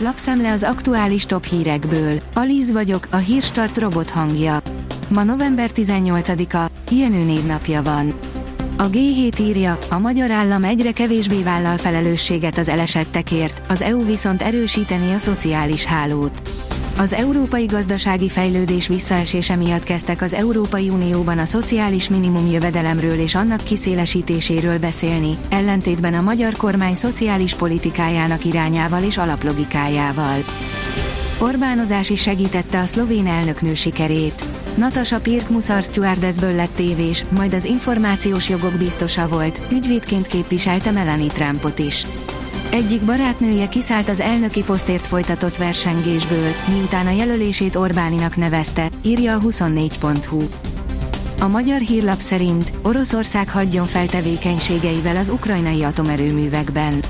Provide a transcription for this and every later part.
Lapszemle az aktuális top hírekből. Alíz vagyok, a hírstart robot hangja. Ma november 18-a, Jenő névnapja van. A G7 írja, a magyar állam egyre kevésbé vállal felelősséget az elesettekért, az EU viszont erősíteni a szociális hálót. Az európai gazdasági fejlődés visszaesése miatt kezdtek az Európai Unióban a szociális minimum jövedelemről és annak kiszélesítéséről beszélni, ellentétben a magyar kormány szociális politikájának irányával és alaplogikájával. Orbánozás is segítette a szlovén elnöknő sikerét. Natasha Pirk Muszar stewardessből lett tévés, majd az információs jogok biztosa volt, ügyvédként képviselte Melanie Trumpot is. Egyik barátnője kiszállt az elnöki posztért folytatott versengésből, miután a jelölését Orbáninak nevezte, írja a 24.hu. A magyar hírlap szerint Oroszország hagyjon fel tevékenységeivel az ukrajnai atomerőművekben.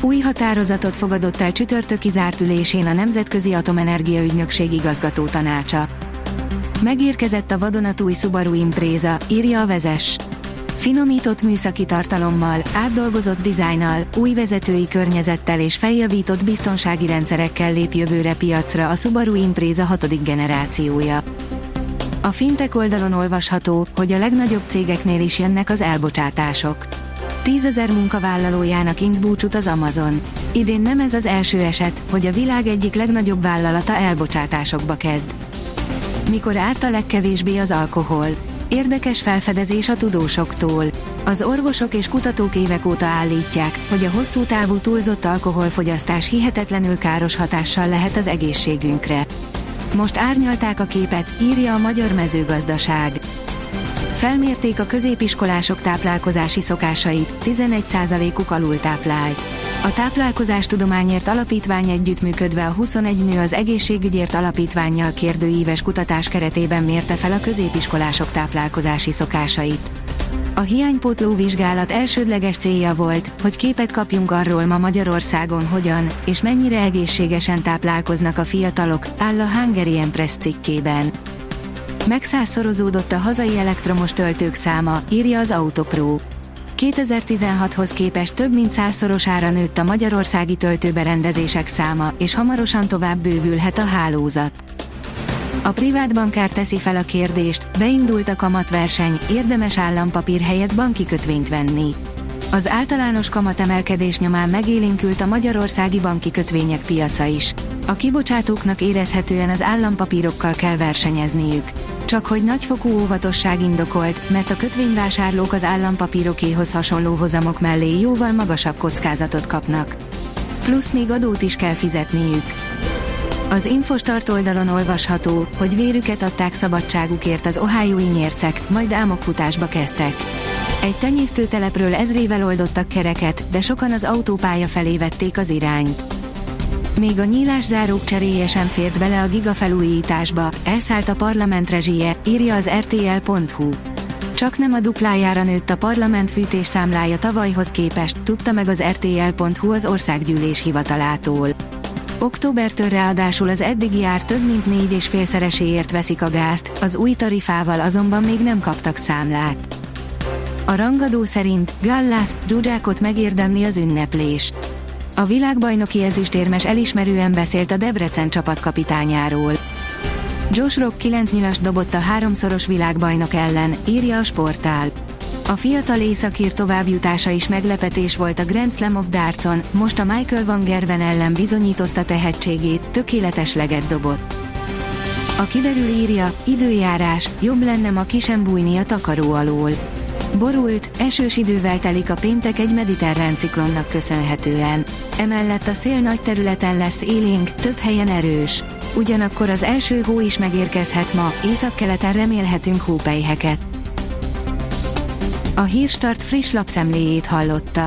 Új határozatot fogadott el csütörtöki zárt ülésén a Nemzetközi Atomenergia Ügynökség igazgató tanácsa. Megérkezett a vadonatúj Subaru Impreza, írja a vezes. Finomított műszaki tartalommal, átdolgozott dizájnnal, új vezetői környezettel és feljavított biztonsági rendszerekkel lép jövőre piacra a Subaru Impreza hatodik generációja. A fintek oldalon olvasható, hogy a legnagyobb cégeknél is jönnek az elbocsátások. Tízezer munkavállalójának int búcsút az Amazon. Idén nem ez az első eset, hogy a világ egyik legnagyobb vállalata elbocsátásokba kezd. Mikor árt a legkevésbé az alkohol? Érdekes felfedezés a tudósoktól. Az orvosok és kutatók évek óta állítják, hogy a hosszú távú túlzott alkoholfogyasztás hihetetlenül káros hatással lehet az egészségünkre. Most árnyalták a képet, írja a Magyar Mezőgazdaság. Felmérték a középiskolások táplálkozási szokásait, 11%-uk alultáplált. A Táplálkozástudományért Alapítvány együttműködve a 21 nő az egészségügyért alapítványjal kérdőíves kutatás keretében mérte fel a középiskolások táplálkozási szokásait. A hiánypótló vizsgálat elsődleges célja volt, hogy képet kapjunk arról ma Magyarországon hogyan és mennyire egészségesen táplálkoznak a fiatalok, áll a Hungarian Press cikkében. Megszázszorozódott a hazai elektromos töltők száma, írja az Autopro. 2016-hoz képest több mint százszorosára nőtt a magyarországi töltőberendezések száma, és hamarosan tovább bővülhet a hálózat. A privát bankár teszi fel a kérdést, beindult a kamatverseny, érdemes állampapír helyett banki kötvényt venni. Az általános kamatemelkedés nyomán megélénkült a magyarországi banki kötvények piaca is. A kibocsátóknak érezhetően az állampapírokkal kell versenyezniük. Csak hogy nagyfokú óvatosság indokolt, mert a kötvényvásárlók az állampapírokéhoz hasonló hozamok mellé jóval magasabb kockázatot kapnak. Plusz még adót is kell fizetniük. Az Infostart oldalon olvasható, hogy vérüket adták szabadságukért az ohájói nyércek, majd álmokfutásba kezdtek. Egy tenyésztőtelepről ezrével oldottak kereket, de sokan az autópálya felé vették az irányt. Még a nyílászárók cseréje sem fért bele a gigafelújításba, elszállt a parlament rezsie, írja az rtl.hu. Csak nem a duplájára nőtt a parlament fűtésszámlája tavalyhoz képest, tudta meg az rtl.hu az országgyűlés hivatalától. Októbertől ráadásul az eddigi ár több mint négy és félszereséért veszik a gázt, az új tarifával azonban még nem kaptak számlát. A rangadó szerint Gallász, Zsuzsákot megérdemli az ünneplés. A világbajnoki ezüstérmes elismerően beszélt a Debrecen csapatkapitányáról. Josh Rock 9 nyilas dobott a háromszoros világbajnok ellen, írja a sportál. A fiatal északír továbbjutása is meglepetés volt a Grand Slam of Dartson, most a Michael Van Gerven ellen bizonyította tehetségét, tökéletes leget dobott. A kiderül írja, időjárás, jobb lenne ma kisem bújni a takaró alól. Borult, esős idővel telik a péntek egy mediterrán ciklonnak köszönhetően. Emellett a szél nagy területen lesz élénk, több helyen erős. Ugyanakkor az első hó is megérkezhet ma, északkeleten remélhetünk hópelyheket. A Hírstart friss lapszemléjét hallotta.